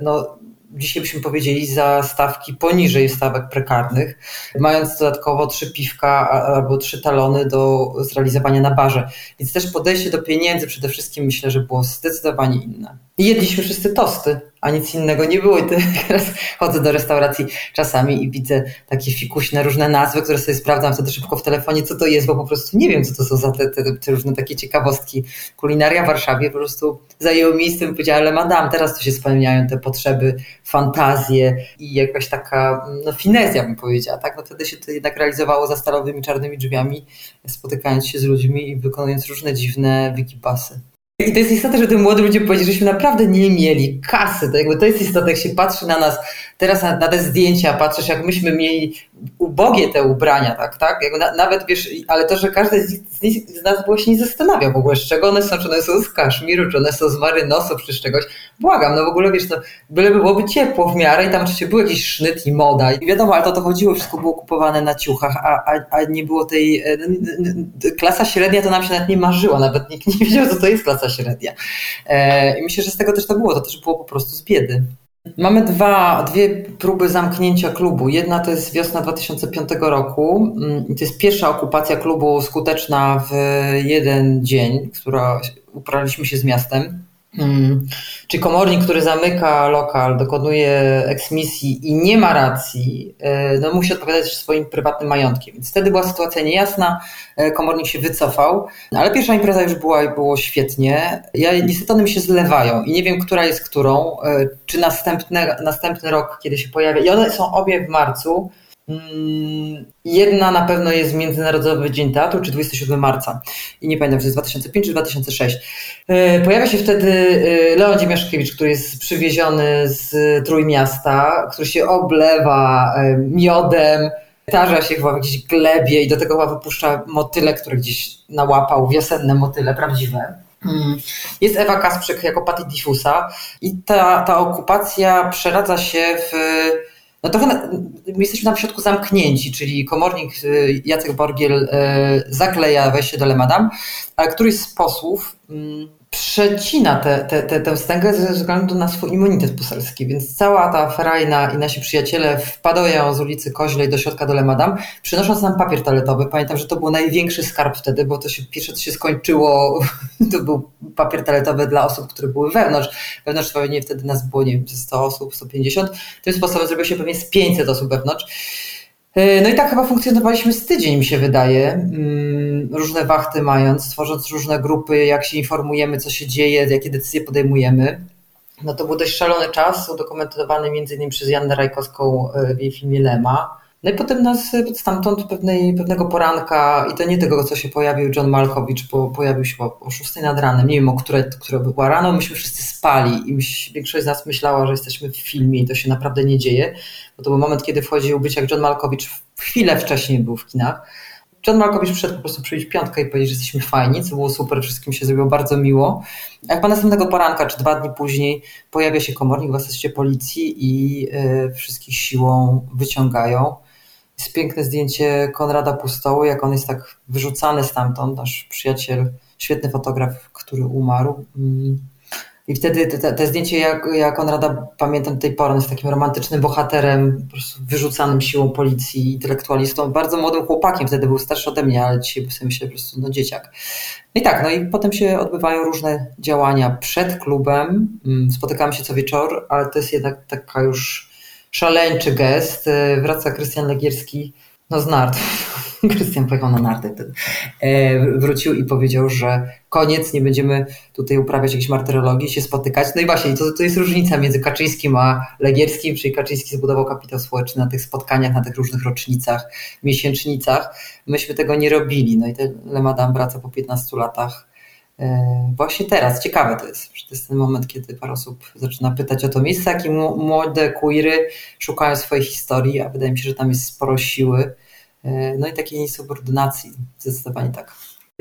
no, dzisiaj byśmy powiedzieli, za stawki poniżej stawek prekarnych, mając dodatkowo trzy piwka albo trzy talony do zrealizowania na barze. Więc też podejście do pieniędzy przede wszystkim myślę, że było zdecydowanie inne. Jedliśmy wszyscy tosty a nic innego nie było. I [LAUGHS] teraz chodzę do restauracji czasami i widzę takie fikuśne różne nazwy, które sobie sprawdzam wtedy szybko w telefonie, co to jest, bo po prostu nie wiem, co to są za te, te, te różne takie ciekawostki. Kulinaria w Warszawie po prostu zajęło miejsce i powiedziała, ale madam, teraz tu się spełniają te potrzeby, fantazje i jakaś taka no, finezja bym powiedziała. Tak? No wtedy się to jednak realizowało za stalowymi czarnymi drzwiami, spotykając się z ludźmi i wykonując różne dziwne wikipasy. I to jest istotne, że te młodzi ludzie powiedzieli, żeśmy naprawdę nie mieli kasy. To, jakby to jest istotne, jak się patrzy na nas teraz na, na te zdjęcia, patrzysz jak myśmy mieli ubogie te ubrania, tak, tak? Na, nawet wiesz, ale to, że każdy z, z, nas było się nie zastanawia w ogóle, z czego one są, czy one są z kaszmiru, czy one są z marynosu, czy z czegoś. Błagam, no w ogóle wiesz, to byleby byłoby ciepło w miarę i tam oczywiście był jakiś sznyt i moda. I wiadomo, ale to to chodziło, wszystko było kupowane na ciuchach, a, a, a nie było tej... E, klasa średnia to nam się nawet nie marzyła, nawet nikt nie [LAUGHS] wiedział, co to jest klasa średnia. E, I myślę, że z tego też to było, to też było po prostu z biedy. Mamy dwa, dwie próby zamknięcia klubu. Jedna to jest wiosna 2005 roku. Mm, to jest pierwsza okupacja klubu skuteczna w jeden dzień, która upraliśmy się z miastem. Hmm. Czy komornik, który zamyka lokal, dokonuje eksmisji i nie ma racji, e, no musi odpowiadać swoim prywatnym majątkiem. Więc wtedy była sytuacja niejasna, e, komornik się wycofał, ale pierwsza impreza już była i było świetnie. Ja niestety one mi się zlewają i nie wiem, która jest którą, e, czy następny, następny rok, kiedy się pojawia. I one są obie w marcu. Mm, jedna na pewno jest Międzynarodowy Dzień Teatru, czy 27 marca. I nie pamiętam, czy jest 2005 czy 2006. E, pojawia się wtedy e, Leon Dziemiaszkiewicz, który jest przywieziony z Trójmiasta, który się oblewa e, miodem, tarza się chyba w jakiejś glebie i do tego chyba wypuszcza motyle, które gdzieś nałapał, wiosenne motyle, prawdziwe. Mm. Jest Ewa Kasprzyk jako Patty Diffusa i ta, ta okupacja przeradza się w no trochę jesteśmy na środku zamknięci, czyli komornik y, Jacek Borgiel y, zakleja wejście do Lemadam, ale któryś z posłów mm, przecina tę te, te, te, wstęgę ze względu na swój immunitet poselski, więc cała ta ferajna i nasi przyjaciele wpadają z ulicy Koźlej do środka do Lemadam, przynosząc nam papier toaletowy. Pamiętam, że to był największy skarb wtedy, bo to się pierwsze co się skończyło, [LAUGHS] to był papier toaletowy dla osób, które były wewnątrz. Wewnątrz pewnie wtedy nas było, nie wiem, 100 osób, 150. Tym sposobem zrobiło się pewnie z 500 osób wewnątrz. E, no i tak chyba funkcjonowaliśmy z tydzień, mi się wydaje, mm, różne wachty mając, tworząc różne grupy, jak się informujemy, co się dzieje, jakie decyzje podejmujemy. No to był dość szalony czas, udokumentowany między innymi przez Janę Rajkowską e, w jej filmie Lema. No i potem nas stamtąd pewnej, pewnego poranka, i to nie tego, co się pojawił John Malkowicz, bo pojawił się o, o 6 nad ranem, nie wiem o które, które była rano, myśmy wszyscy spali i większość z nas myślała, że jesteśmy w filmie i to się naprawdę nie dzieje, bo to był moment, kiedy wchodził być jak John Malkowicz chwilę wcześniej był w kinach. John Malkowicz przyszedł po prostu przyjść piątkę i powiedzieć, że jesteśmy fajni, co było super, wszystkim się zrobiło bardzo miło. Jak po następnego poranka, czy dwa dni później, pojawia się komornik w asyście policji i yy, wszystkich siłą wyciągają. Jest piękne zdjęcie Konrada Pustoły, jak on jest tak wyrzucany stamtąd, nasz przyjaciel, świetny fotograf, który umarł. Mm. I wtedy te, te zdjęcie, jak, jak Konrada pamiętam tej pory, on jest takim romantycznym bohaterem, po prostu wyrzucanym siłą policji, intelektualistą, bardzo młodym chłopakiem, wtedy był starszy ode mnie, ale dzisiaj sobie myślę po prostu no dzieciak. No i tak, no i potem się odbywają różne działania przed klubem, mm, spotykamy się co wieczór, ale to jest jednak taka już szaleńczy gest. E, wraca Krystian Legierski no z nart. [LAUGHS] Krystian pojechał na narty wtedy. E, wrócił i powiedział, że koniec, nie będziemy tutaj uprawiać jakiejś martyrologii, się spotykać. No i właśnie, to, to jest różnica między Kaczyńskim a Legierskim, czyli Kaczyński zbudował kapitał społeczny na tych spotkaniach, na tych różnych rocznicach, miesięcznicach. Myśmy tego nie robili. No i ten Lemadam wraca po 15 latach właśnie teraz, ciekawe to jest, że to jest ten moment, kiedy parę osób zaczyna pytać o to. Miejsce, jak i młode queery szukają swojej historii, a wydaje mi się, że tam jest sporo siły, e, no i takiej niesubordynacji, zdecydowanie tak.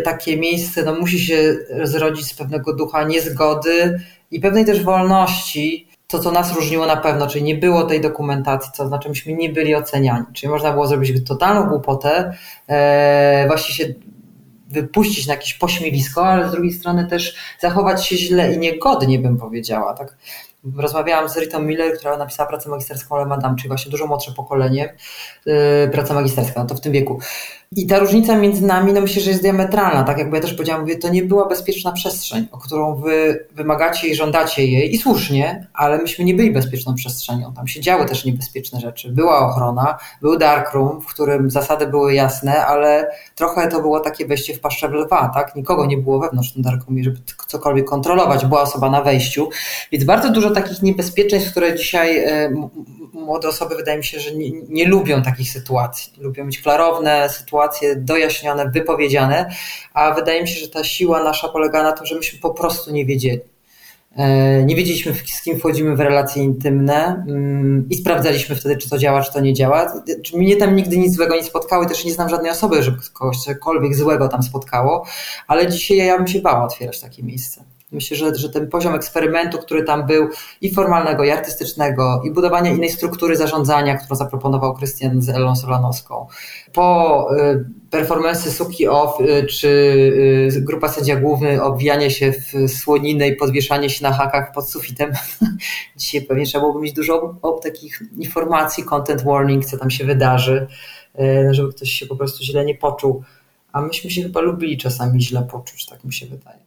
Takie miejsce no, musi się zrodzić z pewnego ducha niezgody i pewnej też wolności, to co nas różniło na pewno, czyli nie było tej dokumentacji, co znaczy myśmy nie byli oceniani, czyli można było zrobić totalną głupotę, e, właśnie się wypuścić na jakieś pośmiewisko, ale z drugiej strony też zachować się źle i niegodnie, bym powiedziała. Tak? Rozmawiałam z Ritą Miller, która napisała pracę magisterską Le Madame, czyli właśnie dużo młodsze pokolenie, yy, praca magisterska, no to w tym wieku. I ta różnica między nami, no myślę, że jest diametralna. Tak jakby ja też powiedziałam, mówię, to nie była bezpieczna przestrzeń, o którą wy wymagacie i żądacie jej, i słusznie, ale myśmy nie byli bezpieczną przestrzenią. Tam się działy też niebezpieczne rzeczy. Była ochrona, był darkroom, w którym zasady były jasne, ale trochę to było takie wejście w paszczę lwa, tak? Nikogo nie było wewnątrz tym darkroomie, żeby cokolwiek kontrolować. Była osoba na wejściu, więc bardzo dużo takich niebezpieczeństw, które dzisiaj e, młode osoby wydaje mi się, że nie, nie lubią takich sytuacji. Lubią mieć klarowne sytuacje, dojaśnione, wypowiedziane, a wydaje mi się, że ta siła nasza polega na tym, że myśmy po prostu nie wiedzieli. E, nie wiedzieliśmy, z kim wchodzimy w relacje intymne mm, i sprawdzaliśmy wtedy, czy to działa, czy to nie działa. Mnie tam nigdy nic złego nie spotkało i też nie znam żadnej osoby, żeby kogoś cokolwiek złego tam spotkało, ale dzisiaj ja bym się bała otwierać takie miejsce. Myślę, że, że ten poziom eksperymentu, który tam był i formalnego, i artystycznego, i budowania innej struktury zarządzania, którą zaproponował Krystian z Elą Solanowską, po y, performance Suki Off, y, czy y, grupa sędzia główny, obwijanie się w słoninę i podwieszanie się na hakach pod sufitem. [LAUGHS] Dzisiaj pewnie trzeba byłoby mieć dużo takich informacji, content warning, co tam się wydarzy, żeby ktoś się po prostu źle nie poczuł. A myśmy się chyba lubili czasami źle poczuć, tak mi się wydaje.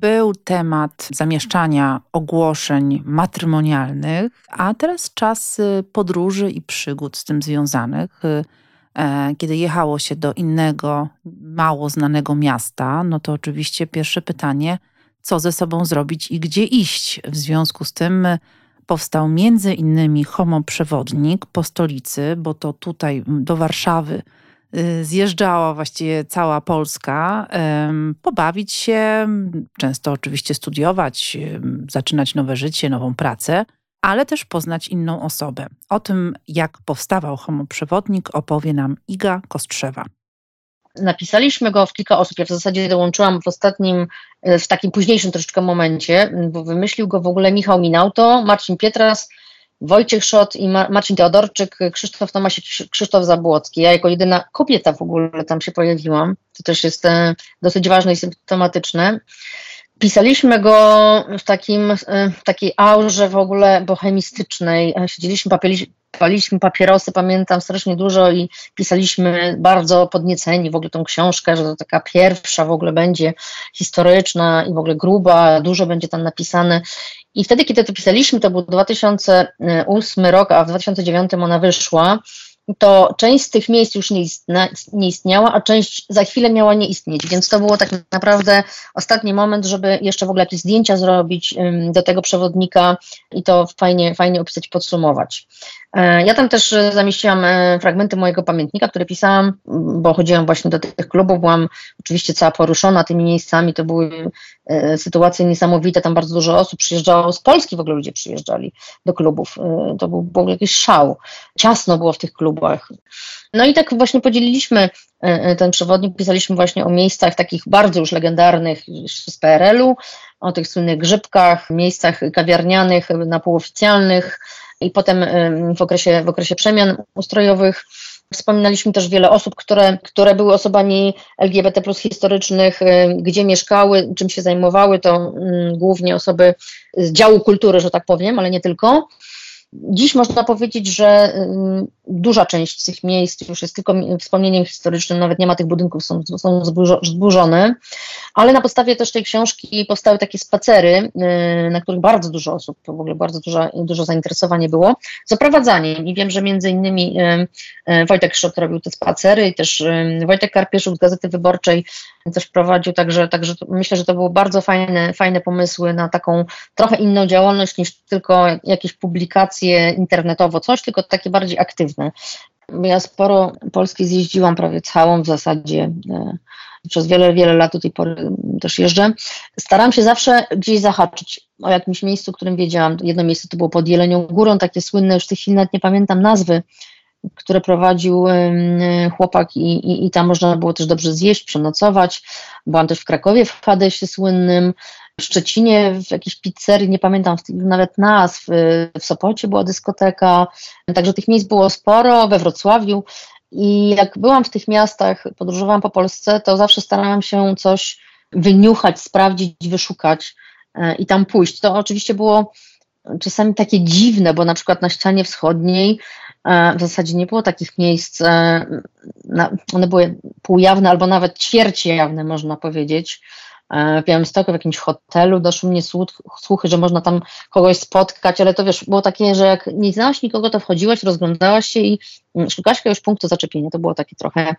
Był temat zamieszczania ogłoszeń matrymonialnych, a teraz czas y, podróży i przygód z tym związanych. Y, e, kiedy jechało się do innego, mało znanego miasta, no to oczywiście pierwsze pytanie, co ze sobą zrobić i gdzie iść. W związku z tym y, powstał między innymi homoprzewodnik po stolicy, bo to tutaj do Warszawy zjeżdżała właściwie cała Polska, pobawić się, często oczywiście studiować, zaczynać nowe życie, nową pracę, ale też poznać inną osobę. O tym, jak powstawał homoprzewodnik, opowie nam Iga Kostrzewa. Napisaliśmy go w kilka osób. Ja w zasadzie dołączyłam w ostatnim, y, w takim późniejszym troszeczkę momencie, bo wymyślił go w ogóle Michał Minauto, Marcin Pietras, Wojciech Szot i Marcin Teodorczyk, Krzysztof Tomasiek, Krzysztof Zabłocki. Ja jako jedyna kobieta w ogóle tam się pojawiłam. To też jest e, dosyć ważne i symptomatyczne. Pisaliśmy go w, takim, e, w takiej aurze w ogóle bohemistycznej. E, siedzieliśmy, paliliśmy papierosy, pamiętam strasznie dużo i pisaliśmy bardzo podnieceni w ogóle tą książkę, że to taka pierwsza w ogóle będzie historyczna i w ogóle gruba, dużo będzie tam napisane. I wtedy, kiedy to pisaliśmy, to był 2008 rok, a w 2009 ona wyszła, to część z tych miejsc już nie, nie, istniała, a część za chwilę miała nie istnieć. Więc to było tak naprawdę ostatni moment, żeby jeszcze w ogóle jakieś zdjęcia zrobić do tego przewodnika i to fajnie, fajnie opisać, podsumować. E, ja tam też e, zamieściłam e, fragmenty mojego pamiętnika, które pisałam, bo chodziłam właśnie do tych klubów, byłam oczywiście cała poruszona tymi miejscami, to były sytuacje niesamowite, tam bardzo dużo osób przyjeżdżało, z Polski w ogóle ludzie przyjeżdżali do klubów, to był ogóle jakiś szał, ciasno było w tych klubach. No i tak właśnie podzieliliśmy ten przewodnik, pisaliśmy właśnie o miejscach takich bardzo już legendarnych z PRL-u, o tych słynnych grzybkach, miejscach kawiarnianych, na półoficjalnych, i potem w okresie, w okresie przemian ustrojowych. Wspominaliśmy też wiele osób, które, które były osobami LGBT plus historycznych, gdzie mieszkały, czym się zajmowały, to głównie osoby z działu kultury, że tak powiem, ale nie tylko. Dziś można powiedzieć, że duża część tych miejsc już jest tylko wspomnieniem historycznym, nawet nie ma tych budynków, są, są zburzone, ale na podstawie też tej książki powstały takie spacery, y, na których bardzo dużo osób, w ogóle bardzo dużo, dużo zainteresowanie było, z oprowadzaniem i wiem, że między innymi y, y, Wojtek Szot robił te spacery i też Wojtek Karpieszuk z Gazety Wyborczej też prowadził, także, także myślę, że to były bardzo fajne, fajne pomysły na taką trochę inną działalność niż tylko jakieś publikacje internetowo, coś, tylko takie bardziej aktywne ja sporo Polski zjeździłam, prawie całą w zasadzie. E, przez wiele, wiele lat do tej pory też jeżdżę. Staram się zawsze gdzieś zahaczyć o jakimś miejscu, którym wiedziałam. Jedno miejsce to było pod Jelenią Górą, takie słynne, już w tej chwili nawet nie pamiętam nazwy, które prowadził chłopak i, i, i tam można było też dobrze zjeść, przenocować. Byłam też w Krakowie w Hadesie słynnym. w Szczecinie, w jakiejś pizzerii, nie pamiętam nawet nazw, y, w Sopocie była dyskoteka, także tych miejsc było sporo, we Wrocławiu. I jak byłam w tych miastach, podróżowałam po Polsce, to zawsze starałam się coś wyniuchać, sprawdzić, wyszukać y, i tam pójść. To oczywiście było czasami takie dziwne, bo na przykład na ścianie wschodniej w zasadzie nie było takich miejsc, one były półjawne albo nawet ćwierćjawne, można powiedzieć. E, w Białymstoku, w jakimś hotelu, doszły mnie słuchy, że można tam kogoś spotkać, ale to wiesz, było takie, że jak nie znałaś nikogo, to wchodziłaś, rozglądałaś się i mm, szukałaś jakiegoś punktu zaczepienia. To było takie trochę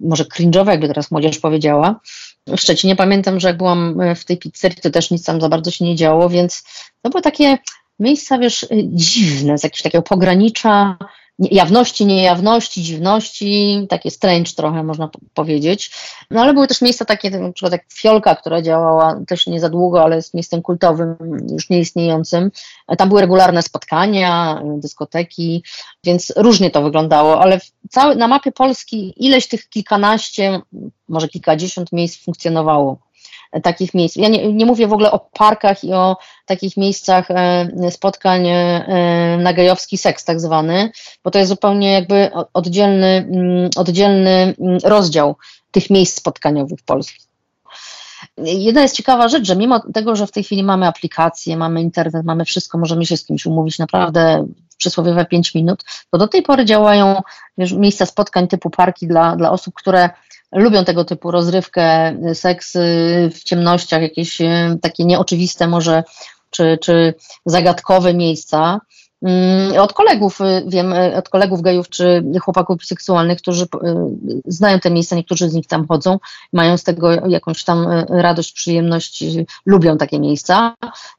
może cringe'owe, jakby teraz młodzież powiedziała. W Szczecinie pamiętam, że jak byłam e, w tej pizzerii, to też nic tam za bardzo się nie działo, więc to były takie miejsca, wiesz, dziwne, z jakiegoś takiego pogranicza jawności, niejawności, dziwności, takie strange trochę można powiedzieć. No ale były też miejsca takie, na przykład jak Fiolka, która działała też nie za długo, ale jest miejscem kultowym, już nieistniejącym. Tam były regularne spotkania, dyskoteki, więc różnie to wyglądało, ale cały, na mapie Polski ileś tych kilkanaście, może kilkadziesiąt miejsc funkcjonowało takich miejsc. Ja nie, nie, mówię w ogóle o parkach i o takich miejscach e, spotkań e, na gejowski seks tak zwany, bo to jest zupełnie jakby oddzielny, mm, oddzielny mm, rozdział tych miejsc spotkaniowych w Polsce. Jedna jest ciekawa rzecz, że mimo tego, że w tej chwili mamy aplikacje, mamy internet, mamy wszystko, możemy się z kimś umówić naprawdę przysłowiowe 5 minut, to do tej pory działają wiesz, miejsca spotkań typu parki dla, dla osób, które lubią tego typu rozrywkę, seks w ciemnościach, jakieś e, takie nieoczywiste może, czy, czy zagadkowe miejsca. Mm, od kolegów e, wiem, e, od kolegów gejów czy chłopaków seksualnych, którzy znają te miejsca, niektórzy z nich tam chodzą, mają z tego jakąś tam radość, przyjemność, lubią takie miejsca.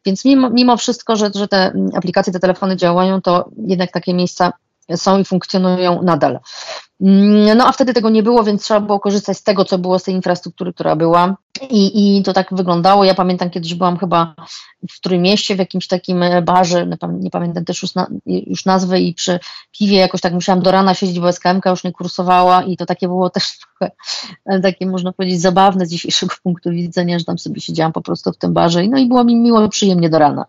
Więc mimo, mimo wszystko, że, że te aplikacje, te telefony działają, to jednak takie miejsca są i funkcjonują nadal. Mm, no a wtedy tego nie było, więc trzeba było korzystać z tego, co było z tej infrastruktury, która była. I, i to tak wyglądało. Ja pamiętam, kiedyś byłam chyba w którym mieście, w jakimś takim barze, nie pamiętam też już, na, już nazwy, i przy piwie jakoś tak musiałam do rana siedzieć, bo SKMK już nie kursowała, i to takie było też trochę takie, można powiedzieć, zabawne z dzisiejszego [LAUGHS] punktu widzenia, że tam sobie siedziałam po prostu w tym barze. No i było mi miło przyjemnie do rana.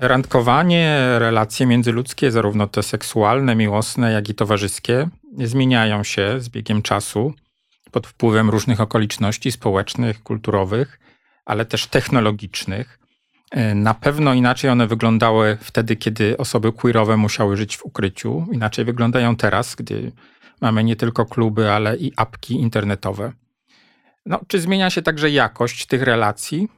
Randkowanie, relacje międzyludzkie, zarówno te seksualne, miłosne, jak i towarzyskie, zmieniają się z biegiem czasu pod wpływem różnych okoliczności społecznych, kulturowych, ale też technologicznych. Na pewno inaczej one wyglądały wtedy, kiedy osoby queerowe musiały żyć w ukryciu. Inaczej wyglądają teraz, gdy mamy nie tylko kluby, ale i apki internetowe. No, czy zmienia się także jakość tych relacji?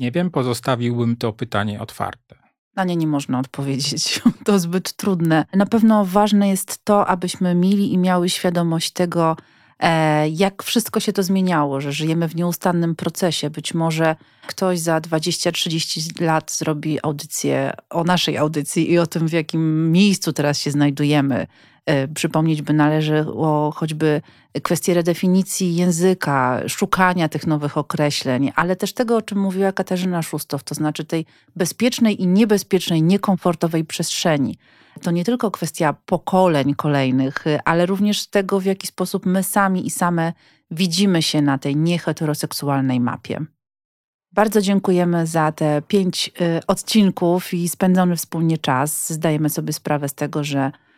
Nie wiem, pozostawiłbym to pytanie otwarte. Na nie nie można odpowiedzieć. [LAUGHS] To zbyt trudne. Na pewno ważne jest to, abyśmy mieli i miały świadomość tego, e, jak wszystko się to zmieniało, że żyjemy w nieustannym procesie. Być może ktoś za 20-30 lat zrobi audycję o naszej audycji i o tym, w jakim miejscu teraz się znajdujemy. E, przypomnieć by należy o choćby kwestie redefinicji języka, szukania tych nowych określeń, ale też tego, o czym mówiła Katarzyna Szustow, to znaczy tej bezpiecznej i niebezpiecznej, niekomfortowej przestrzeni. To nie tylko kwestia pokoleń kolejnych, ale również tego, w jaki sposób my sami i same widzimy się na tej nieheteroseksualnej mapie. Bardzo dziękujemy za te pięć y, odcinków i spędzony wspólnie czas. Zdajemy sobie sprawę z tego, że E,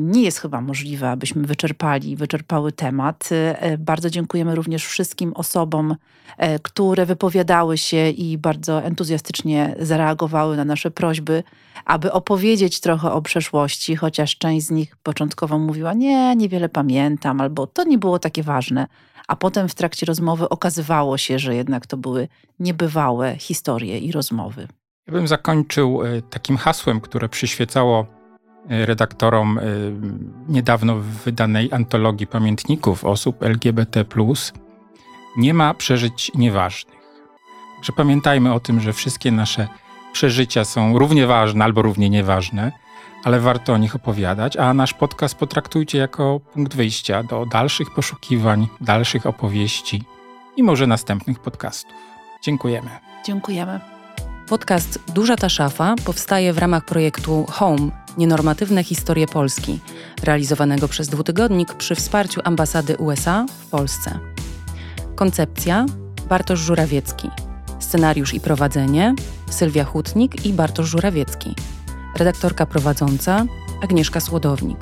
nie jest chyba możliwe, abyśmy wyczerpali, wyczerpały temat. E, bardzo dziękujemy również wszystkim osobom, e, które wypowiadały się i bardzo entuzjastycznie zareagowały na nasze prośby, aby opowiedzieć trochę o przeszłości, chociaż część z nich początkowo mówiła: Nie, niewiele pamiętam, albo to nie było takie ważne. A potem w trakcie rozmowy okazywało się, że jednak to były niebywałe historie i rozmowy. Ja bym zakończył takim hasłem, które przyświecało redaktorom y, niedawno wydanej antologii pamiętników osób LGBT, nie ma przeżyć nieważnych. Także pamiętajmy o tym, że wszystkie nasze przeżycia są równie ważne albo równie nieważne, ale warto o nich opowiadać, a nasz podcast potraktujcie jako punkt wyjścia do dalszych poszukiwań, dalszych opowieści i może następnych podcastów. Dziękujemy. Dziękujemy. Podcast Duża ta szafa powstaje w ramach projektu Home Nienormatywne historie Polski, realizowanego przez dwutygodnik przy wsparciu ambasady USA w Polsce. Koncepcja Bartosz Żurawiecki. Scenariusz i prowadzenie Sylwia Hutnik i Bartosz Żurawiecki. Redaktorka prowadząca Agnieszka Słodownik.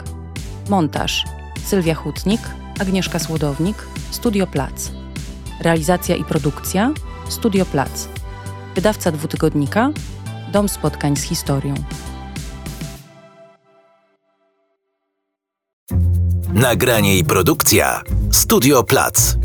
Montaż Sylwia Hutnik, Agnieszka Słodownik, Studio Plac. Realizacja i produkcja Studio Plac. Wydawca dwutygodnika Dom Spotkań z Historią. Nagranie i produkcja Studio Plac.